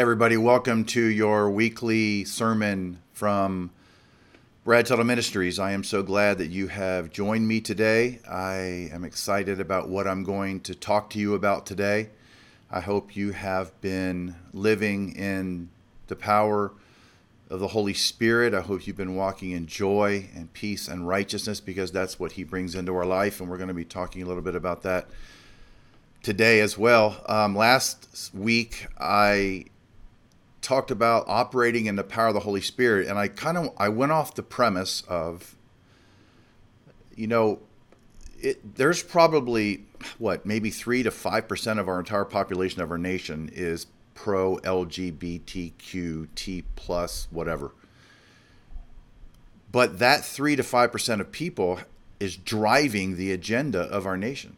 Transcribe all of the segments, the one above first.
everybody, welcome to your weekly sermon from Brad Tuttle Ministries. I am so glad that you have joined me today. I am excited about what I'm going to talk to you about today. I hope you have been living in the power of the Holy Spirit. I hope you've been walking in joy and peace and righteousness because that's what He brings into our life. And we're going to be talking a little bit about that today as well. Um, last week, I talked about operating in the power of the Holy Spirit, and I kind of I went off the premise of, you know, it, there's probably what maybe three to five percent of our entire population of our nation is pro LGBTQ T plus whatever. But that three to five percent of people is driving the agenda of our nation.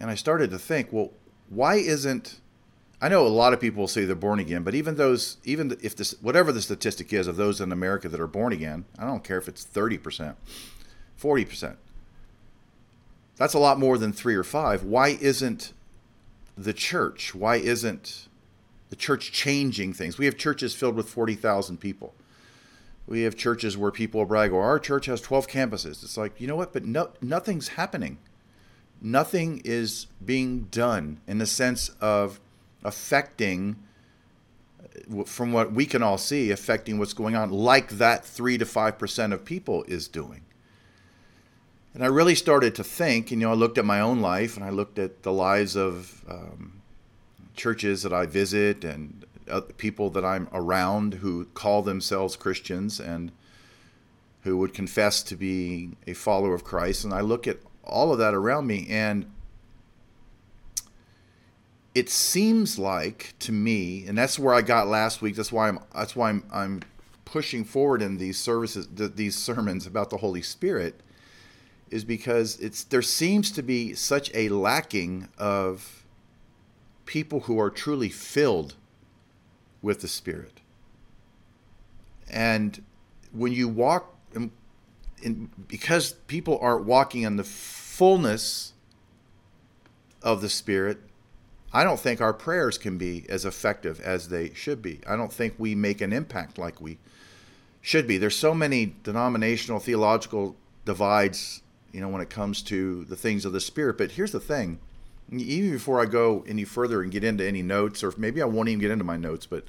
And I started to think, well, why isn't I know a lot of people will say they're born again, but even those, even if this, whatever the statistic is of those in America that are born again, I don't care if it's 30%, 40%. That's a lot more than three or five. Why isn't the church? Why isn't the church changing things? We have churches filled with 40,000 people. We have churches where people brag, "Well, our church has 12 campuses." It's like, you know what? But no, nothing's happening. Nothing is being done in the sense of affecting from what we can all see affecting what's going on like that 3 to 5% of people is doing. And i really started to think you know i looked at my own life and i looked at the lives of um, churches that i visit and uh, people that i'm around who call themselves christians and who would confess to be a follower of christ and i look at all of that around me and it seems like to me, and that's where I got last week. That's why I'm. That's why I'm. I'm pushing forward in these services, these sermons about the Holy Spirit, is because it's there seems to be such a lacking of people who are truly filled with the Spirit. And when you walk, in, in, because people aren't walking in the fullness of the Spirit, I don't think our prayers can be as effective as they should be. I don't think we make an impact like we should be. There's so many denominational theological divides, you know, when it comes to the things of the spirit. But here's the thing. Even before I go any further and get into any notes, or maybe I won't even get into my notes, but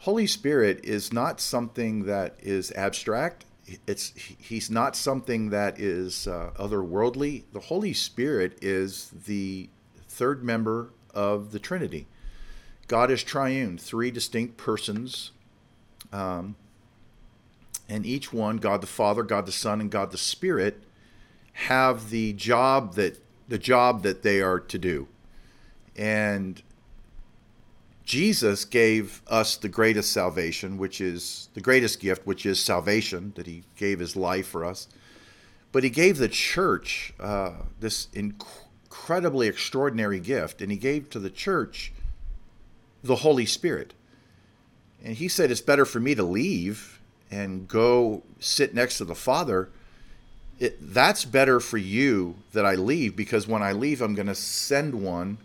Holy Spirit is not something that is abstract. It's he's not something that is uh, otherworldly. The Holy Spirit is the third member of the Trinity. God is triune, three distinct persons. Um, and each one, God the Father, God the Son, and God the Spirit, have the job that the job that they are to do. And Jesus gave us the greatest salvation, which is the greatest gift, which is salvation, that he gave his life for us. But he gave the church uh, this incredible incredibly extraordinary gift, and he gave to the church the Holy Spirit. And he said, It's better for me to leave and go sit next to the Father. It, that's better for you that I leave because when I leave, I'm going to send one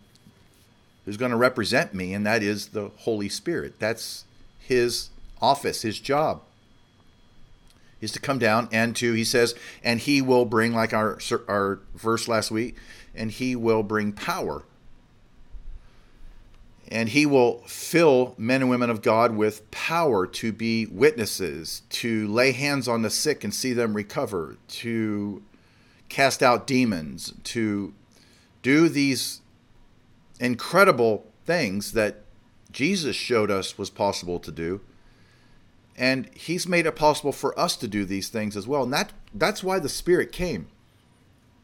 who's going to represent me, and that is the Holy Spirit. That's his office, his job is to come down and to he says and he will bring like our our verse last week and he will bring power. And he will fill men and women of God with power to be witnesses, to lay hands on the sick and see them recover, to cast out demons, to do these incredible things that Jesus showed us was possible to do. And he's made it possible for us to do these things as well. And that that's why the Spirit came.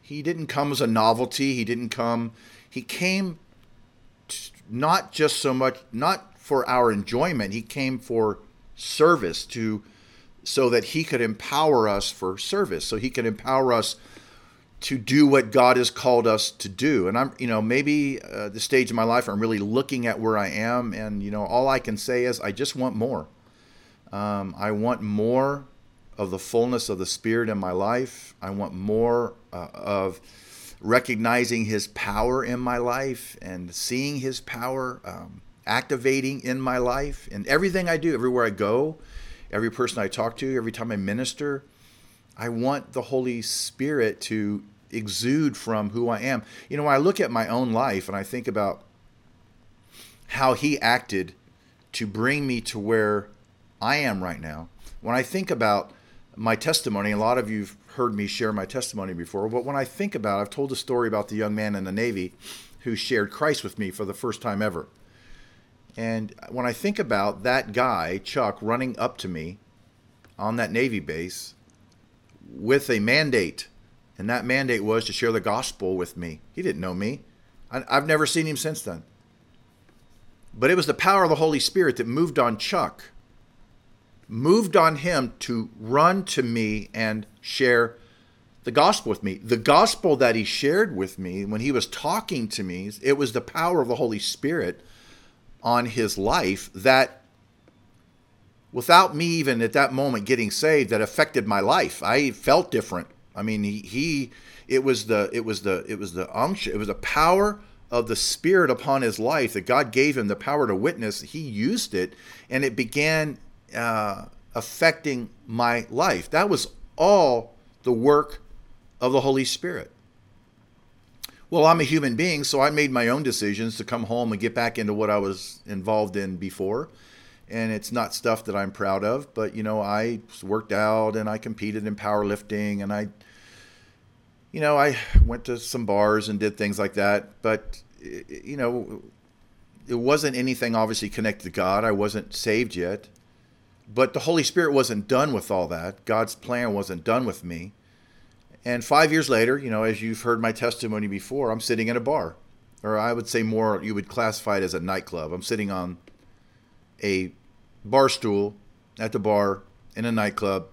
He didn't come as a novelty. He didn't come. He came not just so much not for our enjoyment. He came for service to so that he could empower us for service. So he could empower us to do what God has called us to do. And I'm, you know, maybe uh, the stage of my life, I'm really looking at where I am, and you know, all I can say is I just want more. Um, I want more of the fullness of the Spirit in my life. I want more uh, of recognizing His power in my life and seeing His power. Um, activating in my life and everything I do, everywhere I go, every person I talk to, every time I minister. I want the Holy Spirit to exude from who I am. You know, when I look at my own life and I think about how He acted to bring me to where I am right now, when I think about my testimony, a lot of you've heard me share my testimony before, but when I think about it, I've told a story about the young man in the Navy who shared Christ with me for the first time ever. And when I think about that guy, Chuck, running up to me on that Navy base with a mandate, and that mandate was to share the gospel with me. He didn't know me. I, have never seen him since then. But it was the power of the Holy Spirit that moved on Chuck, moved on him to run to me and share the gospel with me. The gospel that he shared with me when he was talking to me, it was the power of the Holy Spirit on his life that without me even at that moment getting saved that affected my life. I felt different. I mean, he, he it was the it was the it was the unction, it was the power of the spirit upon his life that God gave him the power to witness. He used it and it began uh, affecting my life. That was all the work of the Holy Spirit. Well, I'm a human being, so I made my own decisions to come home and get back into what I was involved in before. And it's not stuff that I'm proud of, but you know, I worked out and I competed in powerlifting and I you know, I went to some bars and did things like that, but you know, it wasn't anything obviously connected to God. I wasn't saved yet. But the Holy Spirit wasn't done with all that. God's plan wasn't done with me. And five years later, you know, as you've heard my testimony before, I'm sitting in a bar, or I would say more, you would classify it as a nightclub. I'm sitting on a bar stool at the bar in a nightclub,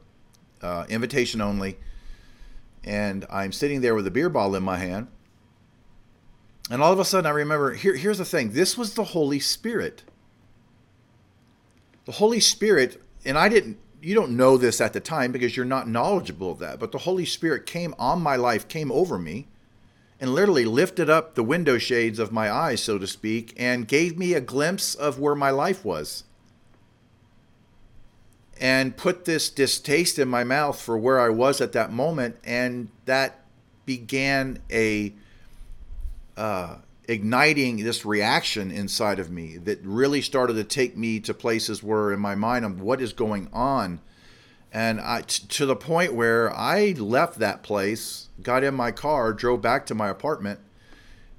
uh, invitation only, and I'm sitting there with a beer bottle in my hand. And all of a sudden, I remember here, here's the thing this was the Holy Spirit. The Holy Spirit, and I didn't you don't know this at the time because you're not knowledgeable of that, but the Holy Spirit came on my life, came over me, and literally lifted up the window shades of my eyes, so to speak, and gave me a glimpse of where my life was. And put this distaste in my mouth for where I was at that moment, and that began a uh, igniting this reaction inside of me that really started to take me to places where in my mind I'm what is going on and I, t- to the point where I left that place, got in my car, drove back to my apartment,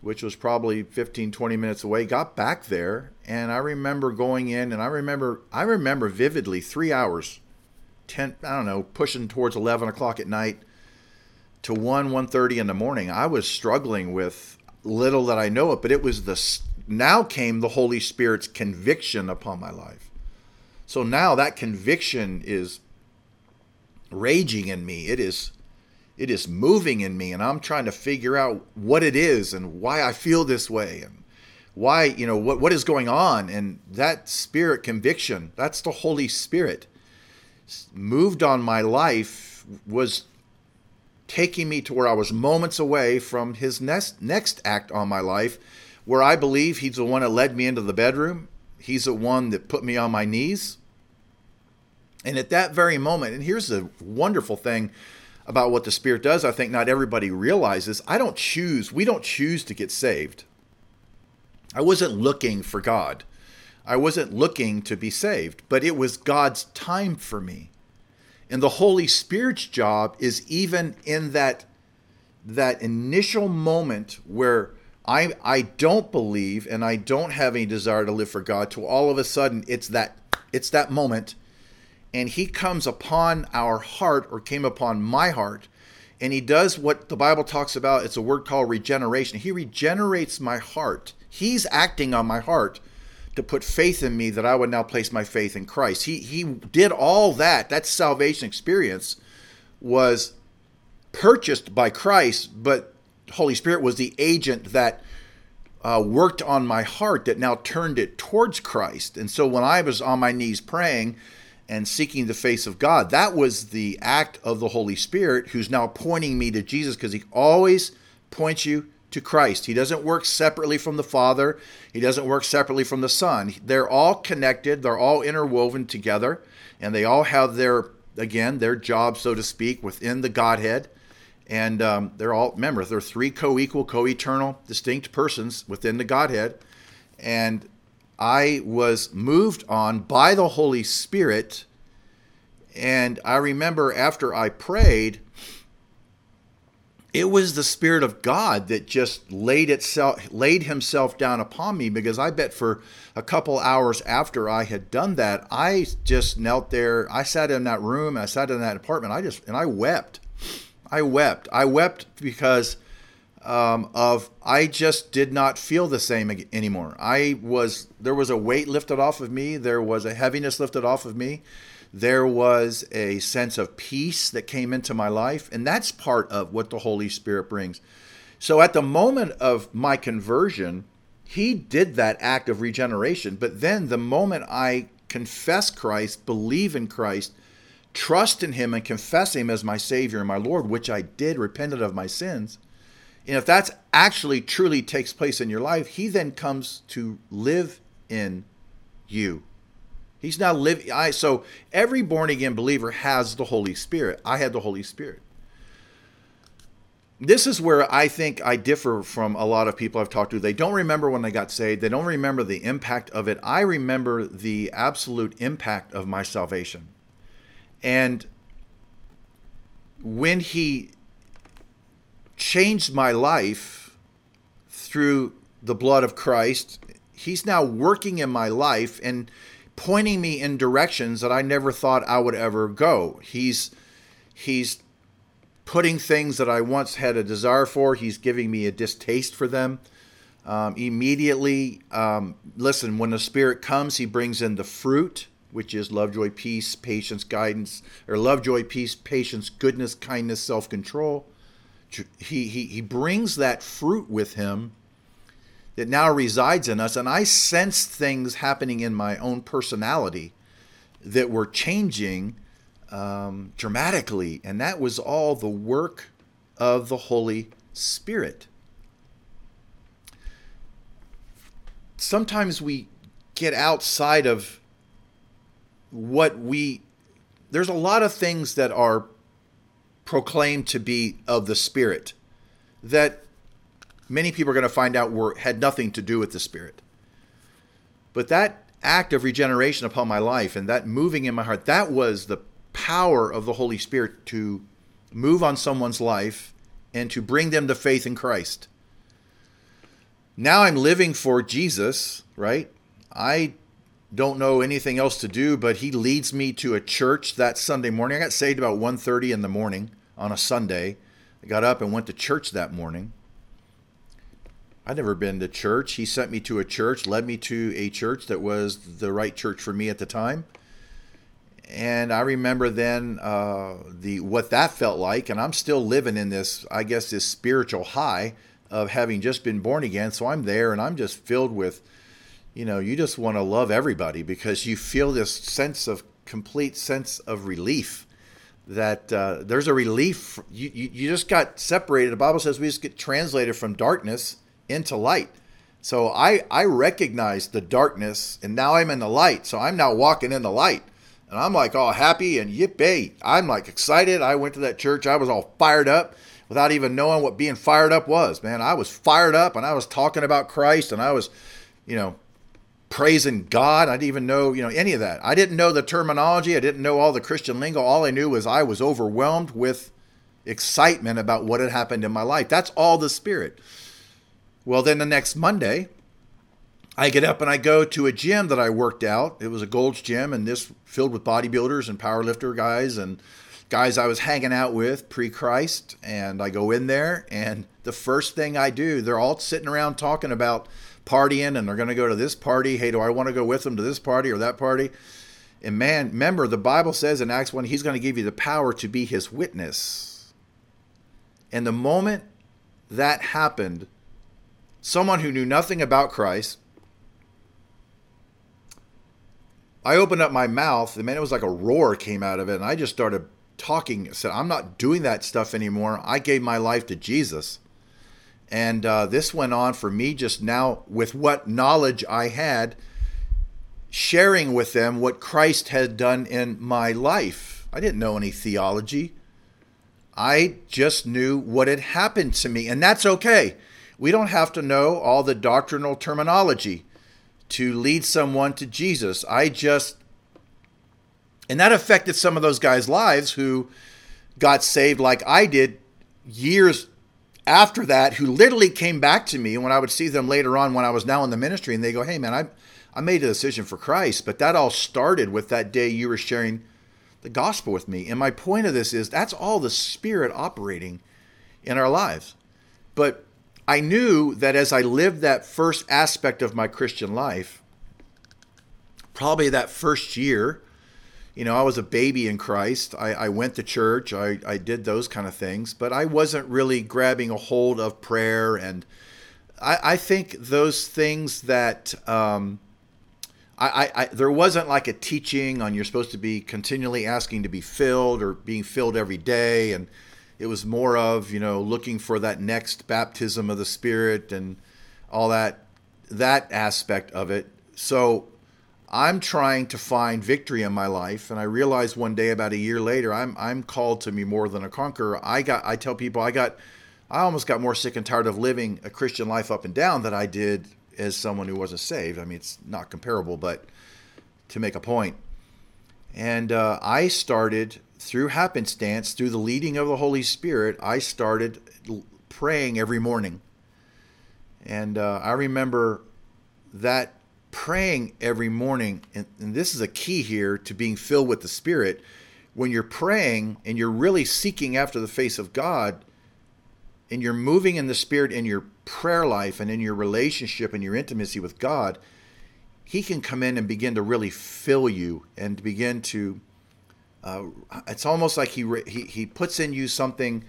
which was probably 15, 20 minutes away, got back there, and I remember going in, and I remember, I remember vividly three hours, 10, I don't know, pushing towards 11 o'clock at night to 1, 1.30 in the morning. I was struggling with little that I know it, but it was the now came the Holy Spirit's conviction upon my life. So now that conviction is raging in me. It is it is moving in me and I'm trying to figure out what it is and why I feel this way and why, you know, what what is going on and that spirit conviction, that's the Holy Spirit moved on my life was taking me to where I was moments away from his next next act on my life, where I believe he's the one that led me into the bedroom. He's the one that put me on my knees. And at that very moment, and here's the wonderful thing about what the Spirit does, I think not everybody realizes. I don't choose, we don't choose to get saved. I wasn't looking for God. I wasn't looking to be saved, but it was God's time for me. And the Holy Spirit's job is even in that that initial moment where I I don't believe and I don't have any desire to live for God to all of a sudden it's that it's that moment and he comes upon our heart or came upon my heart and he does what the Bible talks about it's a word called regeneration. He regenerates my heart. He's acting on my heart to put faith in me that I would now place my faith in Christ. He he did all that. That salvation experience was purchased by Christ, but Holy Spirit was the agent that uh, worked on my heart that now turned it towards Christ. And so when I was on my knees praying and seeking the face of God, that was the act of the Holy Spirit who's now pointing me to Jesus because he always points you to Christ. He doesn't work separately from the Father, He doesn't work separately from the Son. They're all connected, they're all interwoven together, and they all have their, again, their job, so to speak, within the Godhead. And um, they're all, remember, they're three co equal, co eternal, distinct persons within the Godhead. And I was moved on by the Holy Spirit. And I remember after I prayed, it was the spirit of God that just laid itself laid himself down upon me because I bet for a couple hours after I had done that, I just knelt there. I sat in that room, I sat in that apartment. I just and I wept. I wept. I wept because um, of I just did not feel the same anymore. I was there was a weight lifted off of me. There was a heaviness lifted off of me there was a sense of peace that came into my life. And that's part of what the Holy Spirit brings. So at the moment of my conversion, he did that act of regeneration. But then the moment I confess Christ, believe in Christ, trust in him, and confess him as my Savior and my Lord, which I did, repented of my sins. And if that's actually truly takes place in your life, he then comes to live in you. He's now living. I so every born again believer has the Holy Spirit. I had the Holy Spirit. This is where I think I differ from a lot of people I've talked to. They don't remember when they got saved. They don't remember the impact of it. I remember the absolute impact of my salvation. And when he changed my life through the blood of Christ, he's now working in my life and pointing me in directions that I never thought I would ever go. He's he's putting things that I once had a desire for. He's giving me a distaste for them. Um, immediately, um, listen. When the Spirit comes, He brings in the fruit, which is love, joy, peace, patience, guidance, or love, joy, peace, patience, goodness, kindness, self-control. He he he brings that fruit with Him that now resides in us. And I sensed things happening in my own personality that were changing um, dramatically. And that was all the work of the Holy Spirit. Sometimes we get outside of what we, there's a lot of things that are proclaimed to be of the Spirit that many people are going to find out were had nothing to do with the Spirit. But that act of regeneration upon my life and that moving in my heart, that was the power of the Holy Spirit to move on someone's life and to bring them to faith in Christ. Now I'm living for Jesus, right? I don't know anything else to do, but he leads me to a church that Sunday morning. I got saved about 1:30 in the morning on a Sunday. I got up and went to church that morning. I'd never been to church. He sent me to a church, led me to a church that was the right church for me at the time. And I remember then uh, the what that felt like, and I'm still living in this, I guess, this spiritual high of having just been born again. So I'm there, and I'm just filled with, you know, you just want to love everybody because you feel this sense of complete sense of relief that uh, there's a relief. You, you, you just got separated. The Bible says we just get translated from darkness into light. So I I recognize the darkness, and now I'm in the light. So I'm now walking in the light, and I'm like all happy and yippee! I'm like excited. I went to that church. I was all fired up without even knowing what being fired up was. Man, I was fired up, and I was talking about Christ, and I was, you know, praising God. I didn't even know, you know, any of that. I didn't know the terminology. I didn't know all the Christian lingo. All I knew was I was overwhelmed with excitement about what had happened in my life. That's all the Spirit. Well, then the next Monday, I get up and I go to a gym that I worked out. It was a Gold's gym, and this filled with bodybuilders and powerlifter guys and guys I was hanging out with pre Christ. And I go in there, and the first thing I do, they're all sitting around talking about partying, and they're going to go to this party. Hey, do I want to go with them to this party or that party? And man, remember, the Bible says in Acts 1, he's going to give you the power to be his witness. And the moment that happened, someone who knew nothing about Christ. I opened up my mouth, and man, it was like a roar came out of it, and I just started talking. Said, I'm not doing that stuff anymore. I gave my life to Jesus. And uh, this went on for me just now with what knowledge I had, sharing with them what Christ had done in my life. I didn't know any theology. I just knew what had happened to me, and that's okay. We don't have to know all the doctrinal terminology to lead someone to Jesus. I just, and that affected some of those guys' lives who got saved like I did years after that, who literally came back to me when I would see them later on when I was now in the ministry, and they go, Hey, man, I, I made a decision for Christ, but that all started with that day you were sharing the gospel with me. And my point of this is that's all the Spirit operating in our lives. But I knew that as I lived that first aspect of my Christian life, probably that first year, you know, I was a baby in Christ. I, I went to church. I, I did those kind of things, but I wasn't really grabbing a hold of prayer. And I, I think those things that um, I, I, there wasn't like a teaching on you're supposed to be continually asking to be filled or being filled every day. And it was more of, you know, looking for that next baptism of the Spirit and all that, that aspect of it. So I'm trying to find victory in my life, and I realized one day, about a year later, I'm I'm called to be more than a conqueror. I got I tell people I got I almost got more sick and tired of living a Christian life up and down than I did as someone who wasn't saved. I mean, it's not comparable, but to make a. And uh, I started through happenstance, through the leading of the Holy Spirit, I started praying every morning. And uh, I remember that praying every morning, and, and this is a key here to being filled with the Spirit. When you're praying and you're really seeking after the face of God, and you're moving in the Spirit in your prayer life and in your relationship and your intimacy with God, He can come in and begin to really fill you and begin to. Uh, it's almost like he, he he puts in you something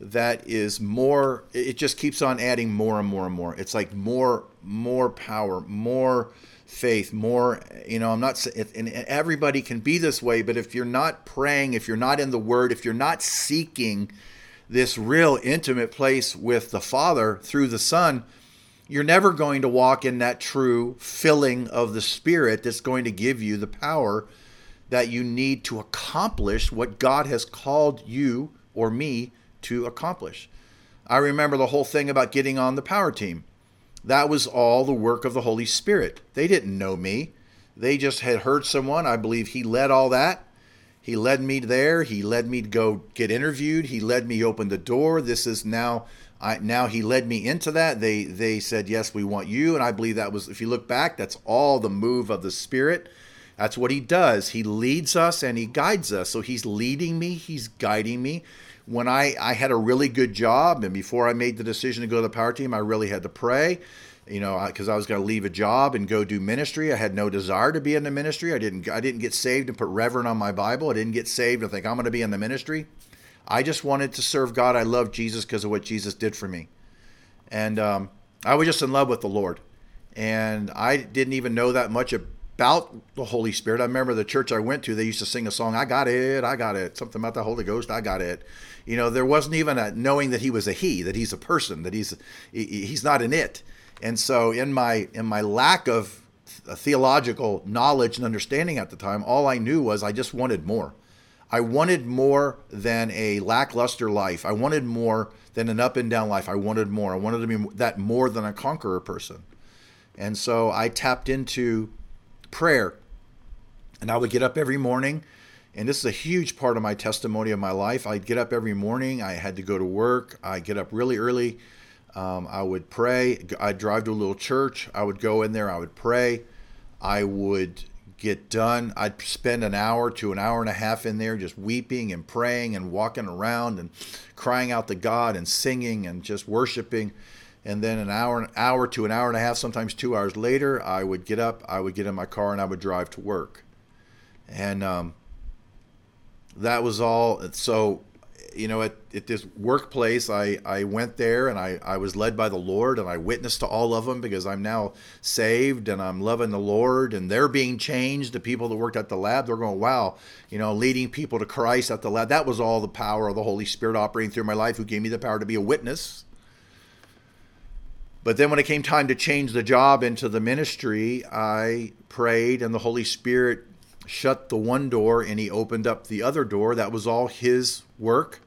that is more it just keeps on adding more and more and more. It's like more more power more faith more you know i'm not and everybody can be this way but if you're not praying if you're not in the word if you're not seeking this real intimate place with the father through the son you're never going to walk in that true filling of the spirit that's going to give you the power that you need to accomplish what god has called you or me to accomplish. I remember the whole thing about getting on the power team. That was all the work of the Holy Spirit. They didn't know me. They just had heard someone. I believe he led all that. He led me there. He led me to go get interviewed. He led me open the door. This is now I, now he led me into that. They they said yes, we want you, and I believe that was if you look back, that's all the move of the Spirit. That's what he does. He leads us and he guides us. So he's leading me. He's guiding me when I, I had a really good job and before I made the decision to go to the power team, I really had to pray, you know, because I was going to leave a job and go do ministry. I had no desire to be in the ministry. I didn't I didn't get saved and put reverend on my Bible. I didn't get saved and think I'm going to be in the ministry. I just wanted to serve God. I loved Jesus because of what Jesus did for me, and um, I was just in love with the Lord. And I didn't even know that much about the Holy Spirit. I remember the church I went to, they used to sing a song, I got it, I got it. Something about the Holy Ghost, I got it. You know, there wasn't even a knowing that he was a he, that he's a person, that he's he's not an it. And so in my in my lack of theological knowledge and understanding at the time, all I knew was I just wanted more. I wanted more than a lackluster life. I wanted more than an up and down life. I wanted more. I wanted to be that more than a conqueror person. And so I tapped into prayer. And I would get up every morning, and this is a huge part of my testimony of my life. I'd get up every morning. I had to go to work. I'd get up really early. Um, I would pray. I'd drive to a little church. I would go in there. I would pray. I would get done. I'd spend an hour to an hour and a half in there just weeping and praying and walking around and crying out to God and singing and just worshiping and then an hour, an hour to an hour and a half, sometimes two hours later, I would get up, I would get in my car, and I would drive to work, and um, that was all. So, you know, at, at this workplace, I, I went there and I, I was led by the Lord, and I witnessed to all of them because I'm now saved and I'm loving the Lord, and they're being changed. The people that worked at the lab, they're going, wow, you know, leading people to Christ at the lab. That was all the power of the Holy Spirit operating through my life, who gave me the power to be a witness But then when it came time to change the job into the ministry, I prayed and the Holy Spirit shut the one door and he opened up the other door. That was all his work.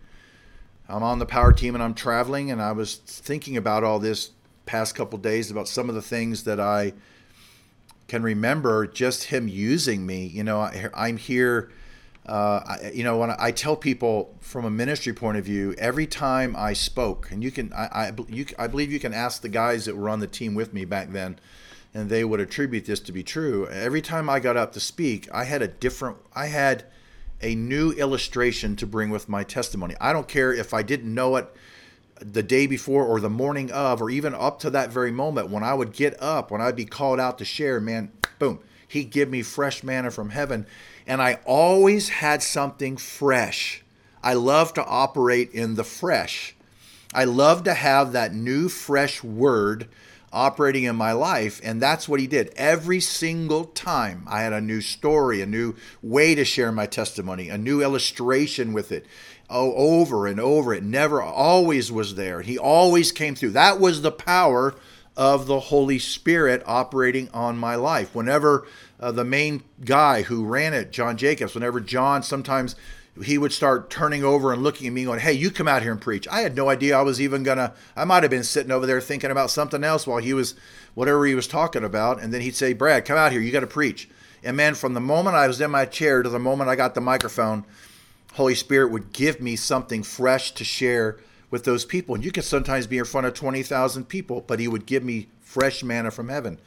I'm on the power team and I'm traveling and I was thinking about all this past couple days about some of the things that I can remember just him using me. You know, I, am here uh, I, you know, when I tell people from a ministry point of view, every time I spoke, and you can, I, I, you, I believe you can ask the guys that were on the team with me back then, and they would attribute this to be true. Every time I got up to speak, I had a different, I had a new illustration to bring with my testimony. I don't care if I didn't know it the day before or the morning of, or even up to that very moment when I would get up, when I'd be called out to share, man, boom, he'd give me fresh manna from heaven and I always had something fresh. I love to operate in the fresh. I love to have that new, fresh word operating in my life. And that's what he did. Every single time I had a new story, a new way to share my testimony, a new illustration with it. Oh, over and over. It never always was there. He always came through. That was the power of the Holy Spirit operating on my life. Whenever uh, the main guy who ran it, John Jacobs, whenever John sometimes he would start turning over and looking at me going, Hey, you come out here and preach. I had no idea I was even gonna, I might have been sitting over there thinking about something else while he was, whatever he was talking about. And then he'd say, Brad, come out here, you got to preach. And man, from the moment I was in my chair to the moment I got the microphone, Holy Spirit would give me something fresh to share with those people. And you could sometimes be in front of 20,000 people, but he would give me fresh manna from heaven.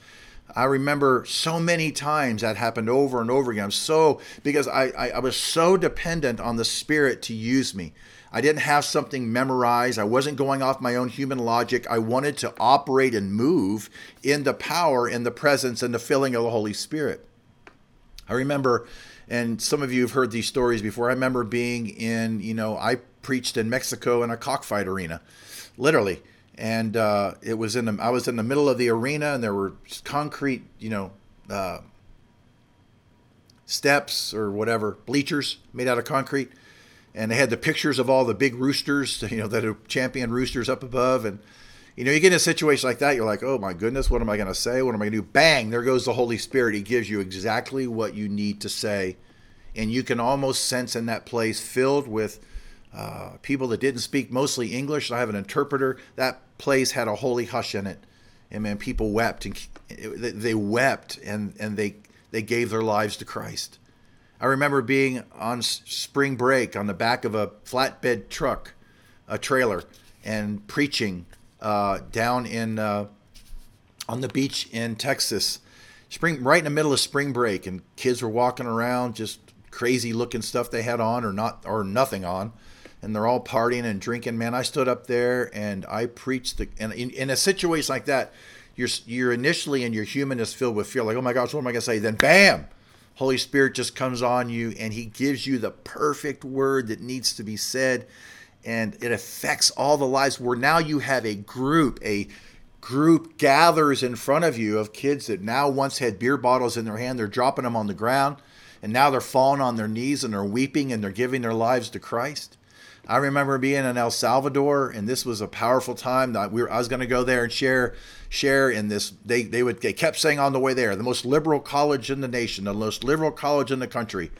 I remember so many times that happened over and over again. I'm so because I, I, I, was so dependent on the Spirit to use me. I didn't have something memorized. I wasn't going off my own human logic. I wanted to operate and move in the power, in the presence, and the filling of the Holy Spirit. I remember, and some of you have heard these stories before. I remember being in, you know, I preached in Mexico in a cockfight arena, literally. And uh, it was in the, I was in the middle of the arena, and there were concrete, you know, uh, steps or whatever, bleachers made out of concrete, and they had the pictures of all the big roosters, you know, that are champion roosters up above, and you know, you get in a situation like that, you're like, oh my goodness, what am I going to say? What am I going to do? Bang, there goes the Holy Spirit. He gives you exactly what you need to say. And you can almost sense in that place filled with uh, people that didn't speak mostly English. I have an interpreter. That place had a holy hush in it, and man, people wept and they wept and and they they gave their lives to Christ. I remember being on spring break on the back of a flatbed truck, a trailer, and preaching uh, down in uh, on the beach in Texas, spring right in the middle of spring break, and kids were walking around just crazy looking stuff they had on or not or nothing on and they're all partying and drinking. Man, I stood up there and I preached the and in, in a situation like that, you're you're initially in your humanness filled with fear, like, oh my gosh, what am I gonna say? Then bam, Holy Spirit just comes on you and He gives you the perfect word that needs to be said, and it affects all the lives. Where now you have a group, a group gathers in front of you of kids that now once had beer bottles in their hand, they're dropping them on the ground, and now they're falling on their knees and they're weeping and they're giving their lives to Christ. I remember being in El Salvador, and this was a powerful time. That we were, I was going to go there and share share in this. They they would they kept saying on the way there, the most liberal college in the nation, the most liberal college in the country.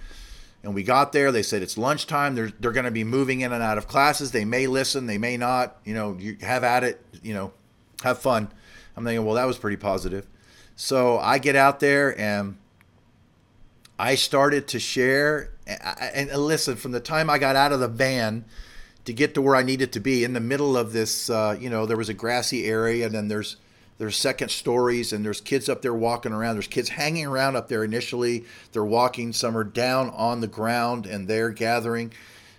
And we got there. They said it's lunchtime. They're they're going to be moving in and out of classes. They may listen, they may not. You know, you have at it. You know, have fun. I'm thinking, well, that was pretty positive. So I get out there and I started to share and, listen from the time I got out of the van to get to where I needed to be in the middle of this uh, you know there was a grassy area and then there's there's second stories and there's kids up there walking around. There's kids hanging around up there initially. They're walking. Some are down on the ground and they're gathering.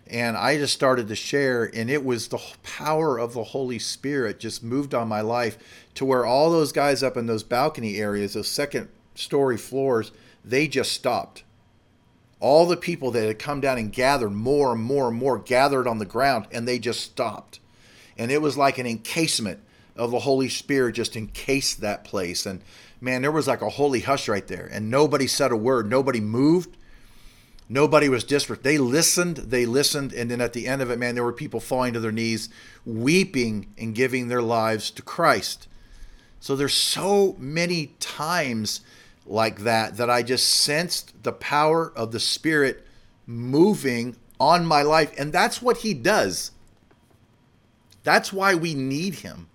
And I just started to share and it was the power of the Holy Spirit just moved on my life to where all those guys up in those balcony areas those second story floors they just stopped. All the people that had come down and gathered more and more and more gathered on the ground and they just stopped. And it was like an encasement of the Holy Spirit just encased that place. And man, there was like a holy hush right there. And nobody said a word, nobody moved. Nobody was disparate. They listened, they listened, and then at the end of it, man, there were people falling to their knees, weeping and giving their lives to Christ. So there's so many times like that that I just sensed the power of the Spirit moving on my life. And that's what He does. That's why we need Him.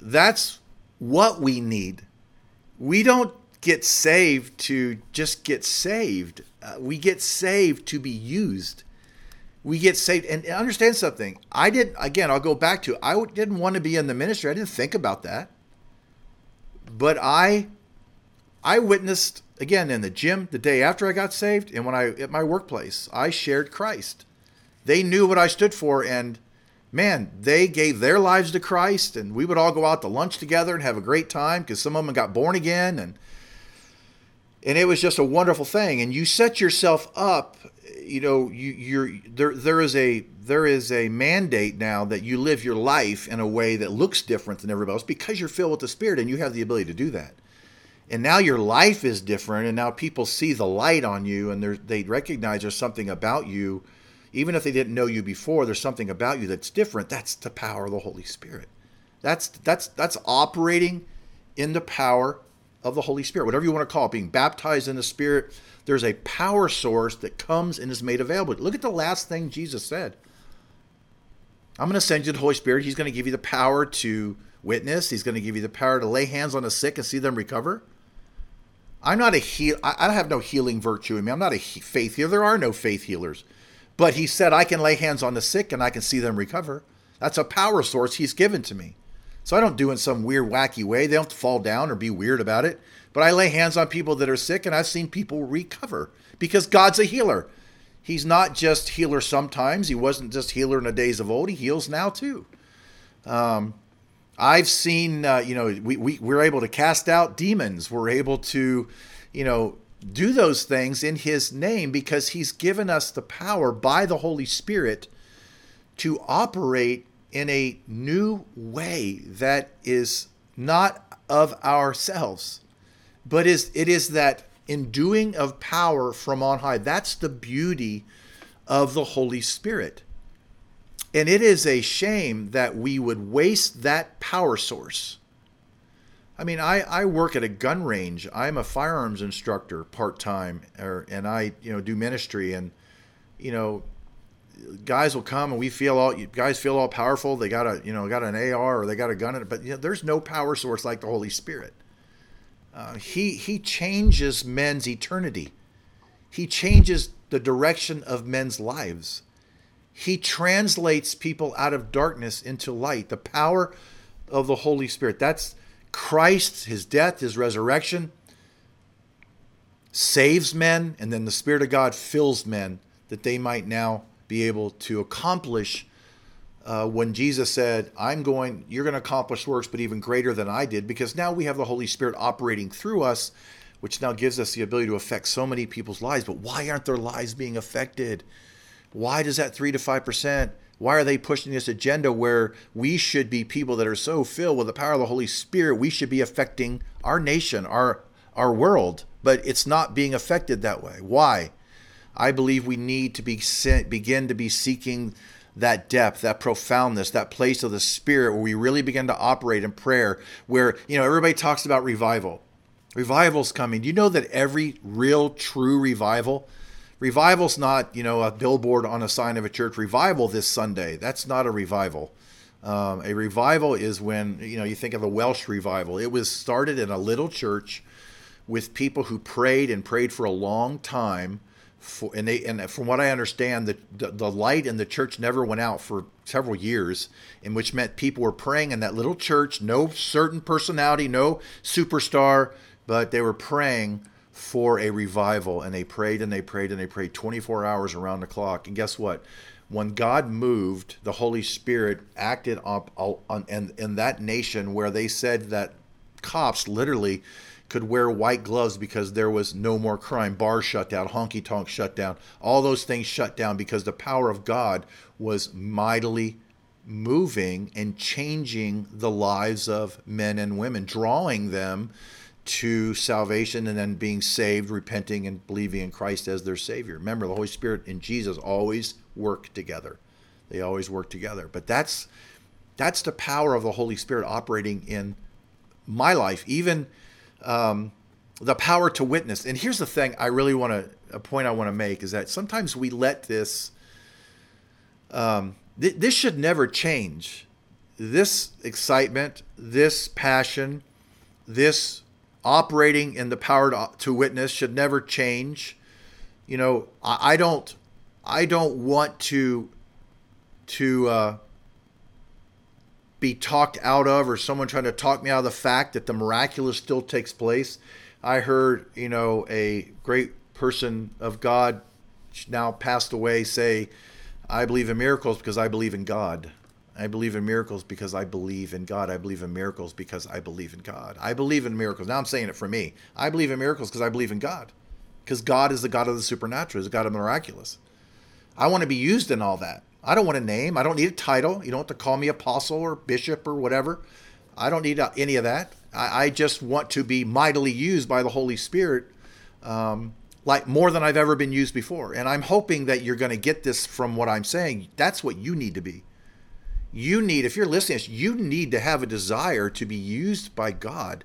That's what we need. We don't get saved to just get saved, uh, we get saved to be used. We get saved and understand something. I didn't, again. I'll go back to. I didn't want to be in the ministry. I didn't think about that but I I witnessed again in the gym the day after I got saved and when I at my workplace, I shared Christ. They knew what I stood for and man, they gave their lives to Christ and we would all go out to lunch together and have a great time because some of them got born again and and it was just a wonderful thing and you set yourself up you know you you're there there is a there is a mandate now that you live your life in a way that looks different than everybody else because you're filled with the spirit and you have the ability to do that and now your life is different and now people see the light on you and they recognize there's something about you even if they didn't know you before there's something about you that's different that's the power of the holy spirit that's that's that's operating in the power of the holy spirit whatever you want to call it being baptized in the spirit there's a power source that comes and is made available. Look at the last thing Jesus said. I'm going to send you the Holy Spirit. He's going to give you the power to witness. He's going to give you the power to lay hands on the sick and see them recover. I'm not a heal. I have no healing virtue in me. I'm not a faith healer. There are no faith healers. But he said I can lay hands on the sick and I can see them recover. That's a power source he's given to me. So I don't do it in some weird, wacky way. They don't fall down or be weird about it. But I lay hands on people that are sick and I've seen people recover because God's a healer. He's not just healer sometimes. He wasn't just healer in the days of old. He heals now too. Um, I've seen, uh, you know, we, we, we're able to cast out demons. We're able to, you know, do those things in his name because he's given us the power by the Holy Spirit to operate in a new way that is not of ourselves but is it is that enduing of power from on high. That's the beauty of the Holy Spirit. And it is a shame that we would waste that power source. I mean, I, I work at a gun range. I'm a firearms instructor part time, and I you know do ministry. And you know, guys will come and we feel all guys feel all powerful. They got a you know got an AR or they got a gun but you know, there's no power source like the Holy Spirit. Uh, he he changes men's eternity. He changes the direction of men's lives. He translates people out of darkness into light. The power of the Holy Spirit. That's Christ, his death, his resurrection saves men, and then the Spirit of God fills men that they might now be able to accomplish uh, when Jesus said, I'm going, you're going to accomplish works, but even greater than I did, because now we have the Holy Spirit operating through us, which now gives us the ability to affect so many people's lives. But why aren't their lives being affected? Why does that 3 to 5%? Why are they pushing this agenda where we should be people that are so filled with the power of the Holy Spirit? We should be affecting our nation, our our world, but it's not being affected that way. Why? I believe we need to be sent, begin to be seeking that depth, that profoundness, that place of the spirit where we really begin to operate in prayer, where, you know, everybody talks about revival. Revival's coming. Do you know that every real, true revival, revival's not, you know, a billboard on a sign of a church. Revival this Sunday, that's not a revival. Um, a revival is when, you know, you think of a Welsh revival. It was started in a little church with people who prayed and prayed for a long time for, and they and from what I understand, the, the, the light in the church never went out for several years, in which meant people were praying in that little church, no certain personality, no superstar, but they were praying for a revival, and they prayed and they prayed and they prayed 24 hours around the clock. And guess what? When God moved, the Holy Spirit acted up uh, on, in, in that nation where they said that cops literally could wear white gloves because there was no more crime. Bars shut down, honky tonk shut down, all those things shut down because the power of God was mightily moving and changing the lives of men and women, drawing them to salvation and then being saved, repenting, and believing in Christ as their Savior. Remember, the Holy Spirit and Jesus always work together. They always work together. But that's that's the power of the Holy Spirit operating in my life, even um, the power to witness. And here's the thing I really want to, a point I want to make is that sometimes we let this, um, th- this should never change. This excitement, this passion, this operating in the power to, to witness should never change. You know, I, I don't, I don't want to, to, uh, be talked out of or someone trying to talk me out of the fact that the miraculous still takes place. I heard, you know, a great person of God now passed away say, I believe in miracles because I believe in God. I believe in miracles because I believe in God. I believe in miracles because I believe in God. I believe in miracles. Now I'm saying it for me. I believe in miracles because I believe in God. Because God is the God of the supernatural, is the God of miraculous. I want to be used in all that. I don't want a name. I don't need a title. You don't have to call me apostle or bishop or whatever. I don't need uh, any of that. I, I just want to be mightily used by the Holy Spirit, um, like more than I've ever been used before. And I'm hoping that you're going to get this from what I'm saying. That's what you need to be. You need, if you're listening, you need to have a desire to be used by God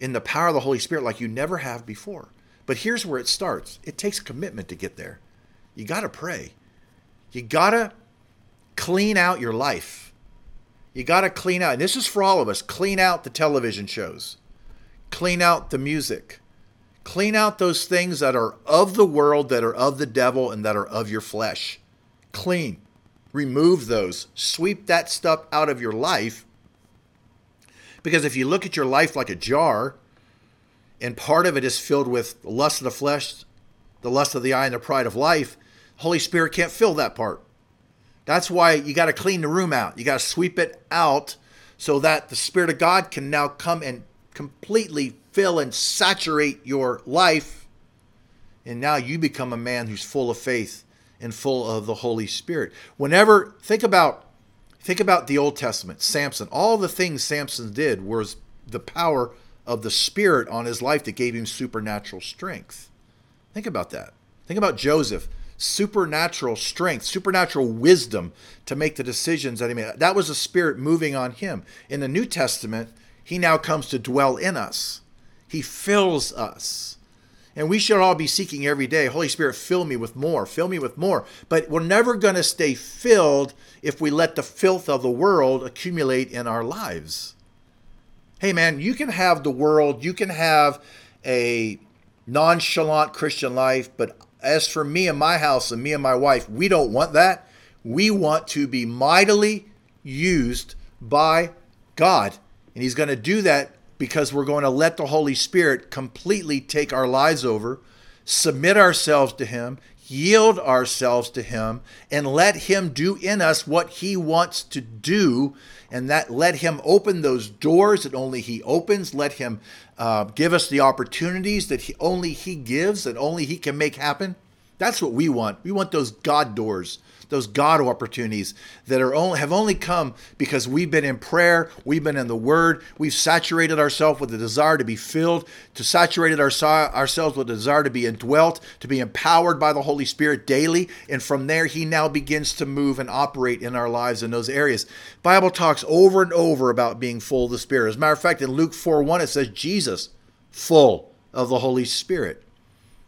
in the power of the Holy Spirit like you never have before. But here's where it starts it takes commitment to get there. You got to pray. You got to clean out your life. You got to clean out, and this is for all of us clean out the television shows, clean out the music, clean out those things that are of the world, that are of the devil, and that are of your flesh. Clean. Remove those. Sweep that stuff out of your life. Because if you look at your life like a jar, and part of it is filled with the lust of the flesh, the lust of the eye, and the pride of life, Holy Spirit can't fill that part. That's why you got to clean the room out. You got to sweep it out so that the Spirit of God can now come and completely fill and saturate your life. And now you become a man who's full of faith and full of the Holy Spirit. Whenever think about think about the Old Testament, Samson, all the things Samson did was the power of the Spirit on his life that gave him supernatural strength. Think about that. Think about Joseph supernatural strength, supernatural wisdom to make the decisions that he made. That was the Spirit moving on him. In the New Testament, he now comes to dwell in us, he fills us. And we should all be seeking every day, Holy Spirit, fill me with more, fill me with more. But we're never going to stay filled if we let the filth of the world accumulate in our lives. Hey, man, you can have the world, you can have a nonchalant Christian life, but as for me and my house and me and my wife, we don't want that. We want to be mightily used by God. And He's going to do that because we're going to let the Holy Spirit completely take our lives over, submit ourselves to Him, yield ourselves to Him, and let Him do in us what He wants to do. And that let Him open those doors that only He opens. Let Him uh, give us the opportunities that he, only He gives, that only He can make happen. That's what we want. We want those God doors those God opportunities that are only have only come because we've been in prayer, we've been in the Word, we've saturated ourselves with the desire to be filled, to saturated our, ourselves with the desire to be indwelt, to be empowered by the Holy Spirit daily, and from there He now begins to move and operate in our lives in those areas. Bible talks over and over about being full of the Spirit. As a matter of fact, in Luke 4 1, it says Jesus full of the Holy Spirit.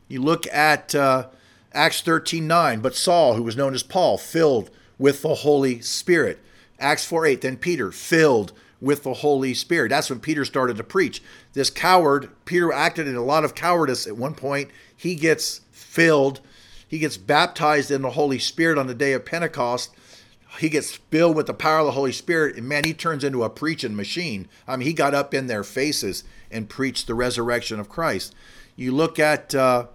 You look at uh, Acts 13 9, but Saul, who was known as Paul, filled with the Holy Spirit. Acts 4 8, then Peter, filled with the Holy Spirit. That's when Peter started to preach. This coward, Peter acted in a lot of cowardice at one point. He gets filled, he gets baptized in the Holy Spirit on the day of Pentecost. He gets filled with the power of the Holy Spirit, and man, he turns into a preaching machine. I mean, he got up in their faces and preached the resurrection of Christ. You look at uh,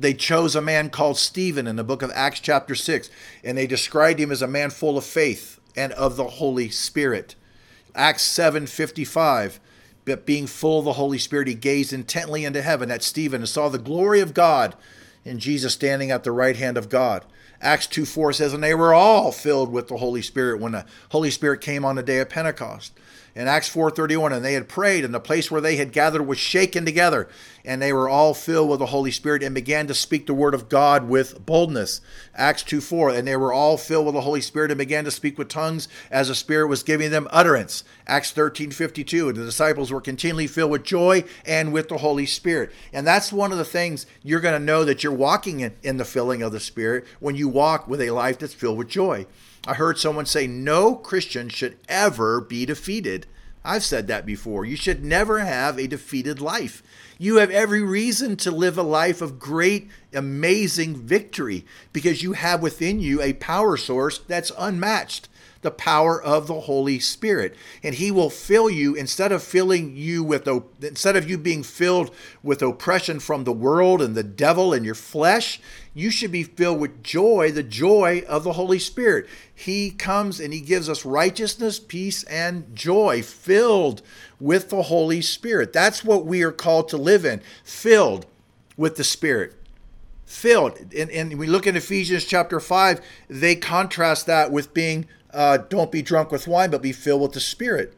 they chose a man called Stephen in the book of Acts, chapter 6, and they described him as a man full of faith and of the Holy Spirit. Acts 7 55. But being full of the Holy Spirit, he gazed intently into heaven at Stephen and saw the glory of God and Jesus standing at the right hand of God. Acts 2 4 says, And they were all filled with the Holy Spirit when the Holy Spirit came on the day of Pentecost. In Acts 4:31, and they had prayed, and the place where they had gathered was shaken together, and they were all filled with the Holy Spirit and began to speak the word of God with boldness. Acts 2:4, and they were all filled with the Holy Spirit and began to speak with tongues as the Spirit was giving them utterance. Acts 13:52, and the disciples were continually filled with joy and with the Holy Spirit. And that's one of the things you're going to know that you're walking in, in the filling of the Spirit when you walk with a life that's filled with joy. I heard someone say, no Christian should ever be defeated. I've said that before. You should never have a defeated life. You have every reason to live a life of great, amazing victory because you have within you a power source that's unmatched the power of the Holy Spirit. And he will fill you instead of filling you with instead of you being filled with oppression from the world and the devil and your flesh, you should be filled with joy, the joy of the Holy Spirit. He comes and he gives us righteousness, peace and joy filled with the Holy Spirit. That's what we are called to live in, filled with the Spirit filled. And, and we look at Ephesians chapter 5, they contrast that with being uh, don't be drunk with wine, but be filled with the Spirit.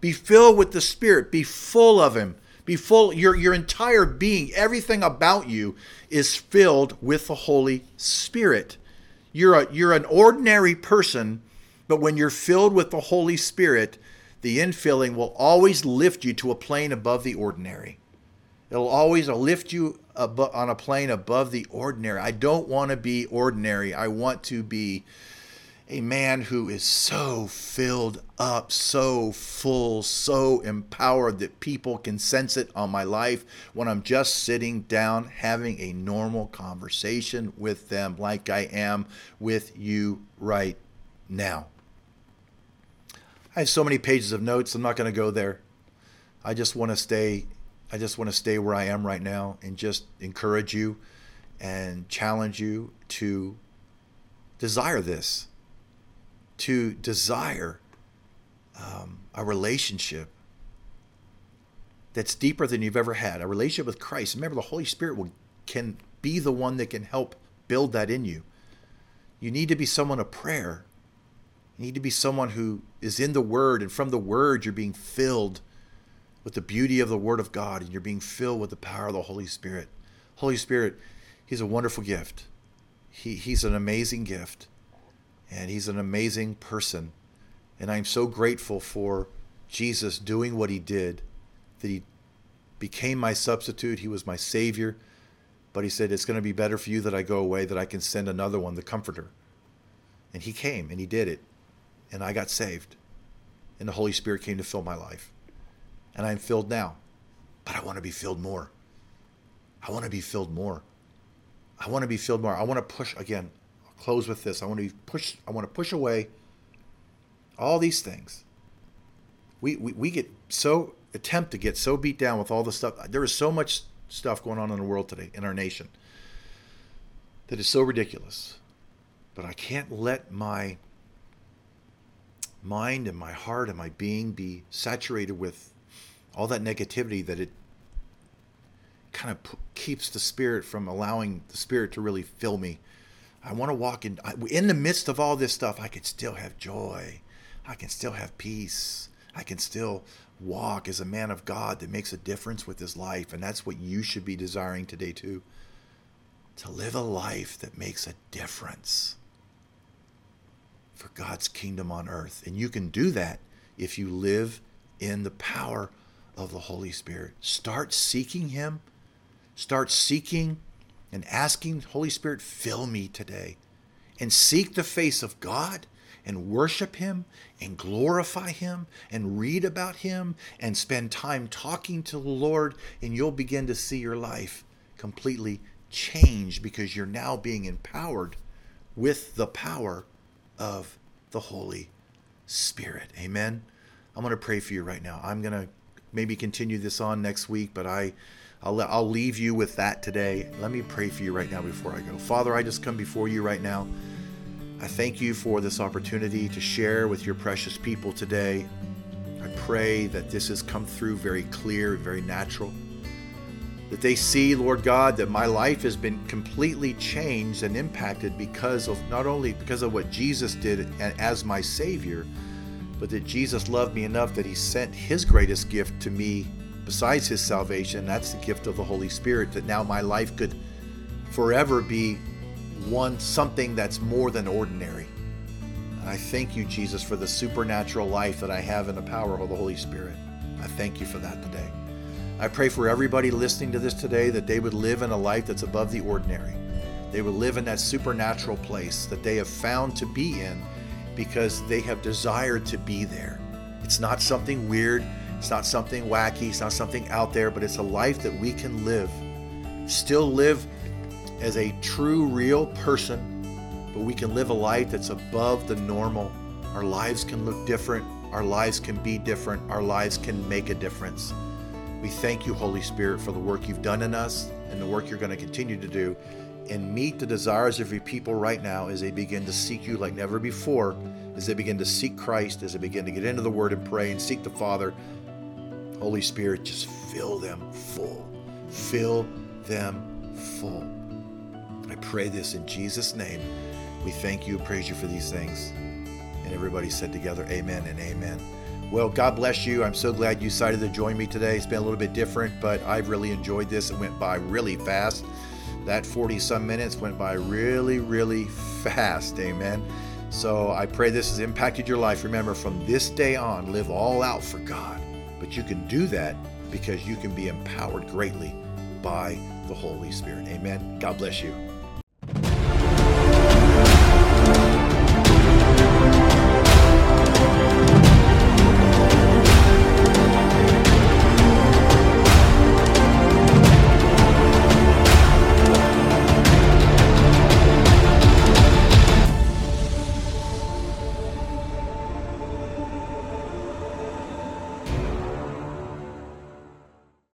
Be filled with the Spirit. Be full of Him. Be full. Your your entire being, everything about you, is filled with the Holy Spirit. You're a you're an ordinary person, but when you're filled with the Holy Spirit, the infilling will always lift you to a plane above the ordinary. It'll always lift you on a plane above the ordinary. I don't want to be ordinary. I want to be a man who is so filled up, so full, so empowered that people can sense it on my life when I'm just sitting down having a normal conversation with them, like I am with you right now. I have so many pages of notes, I'm not going to go there. I just want to stay. I just want to stay where I am right now and just encourage you and challenge you to desire this to desire um, a relationship that's deeper than you've ever had, a relationship with Christ. Remember, the Holy Spirit will, can be the one that can help build that in you. You need to be someone of prayer. You need to be someone who is in the Word, and from the Word, you're being filled with the beauty of the Word of God, and you're being filled with the power of the Holy Spirit. Holy Spirit, He's a wonderful gift. He, he's an amazing gift and he's an amazing person. And I'm so grateful for Jesus doing what he did, that he became my substitute, he was my savior. But he said, It's going to be better for you that I go away, that I can send another one, the Comforter. And he came and he did it. And I got saved. And the Holy Spirit came to fill my life. And I'm filled now. But I want to be filled more. I want to be filled more. I want to be filled more. I want to push again close with this. I want to push. I want to push away all these things. We, we we get so attempt to get so beat down with all the stuff. There is so much stuff going on in the world today in our nation that is so ridiculous. But I can't let my mind and my heart and my being be saturated with all that negativity that it kind of p- keeps the spirit from allowing the spirit to really fill me I want to walk in in the midst of all this stuff. I can still have joy. I can still have peace. I can still walk as a man of God that makes a difference with his life, and that's what you should be desiring today too. To live a life that makes a difference for God's kingdom on earth, and you can do that if you live in the power of the Holy Spirit. Start seeking Him. Start seeking and asking, Holy Spirit, fill me today. And seek the face of God and worship Him and glorify Him and read about Him and spend time talking to the Lord, and you'll begin to see your life completely change because you're now being empowered with the power of the Holy Spirit. Amen. I'm going to pray for you right now. I'm going to maybe continue this on next week, but I I'll, I'll leave you with that today. Let me pray for you right now before I go. Father, I just come before you right now. I thank you for this opportunity to share with your precious people today. I pray that this has come through very clear, very natural. That they see, Lord God, that my life has been completely changed and impacted because of not only because of what Jesus did as my Savior, but that Jesus loved me enough that he sent his greatest gift to me besides his salvation. That's the gift of the Holy Spirit, that now my life could forever be one something that's more than ordinary. I thank you, Jesus, for the supernatural life that I have in the power of the Holy Spirit. I thank you for that today. I pray for everybody listening to this today that they would live in a life that's above the ordinary. They would live in that supernatural place that they have found to be in because they have desired to be there. It's not something weird, it's not something wacky, it's not something out there, but it's a life that we can live. Still live as a true, real person, but we can live a life that's above the normal. Our lives can look different, our lives can be different, our lives can make a difference. We thank you, Holy Spirit, for the work you've done in us and the work you're going to continue to do. And meet the desires of your people right now as they begin to seek you like never before, as they begin to seek Christ, as they begin to get into the Word and pray and seek the Father. Holy Spirit, just fill them full. Fill them full. I pray this in Jesus' name. We thank you, praise you for these things. And everybody said together, Amen and Amen. Well, God bless you. I'm so glad you decided to join me today. It's been a little bit different, but I've really enjoyed this. It went by really fast. That 40 some minutes went by really, really fast. Amen. So I pray this has impacted your life. Remember, from this day on, live all out for God. But you can do that because you can be empowered greatly by the Holy Spirit. Amen. God bless you.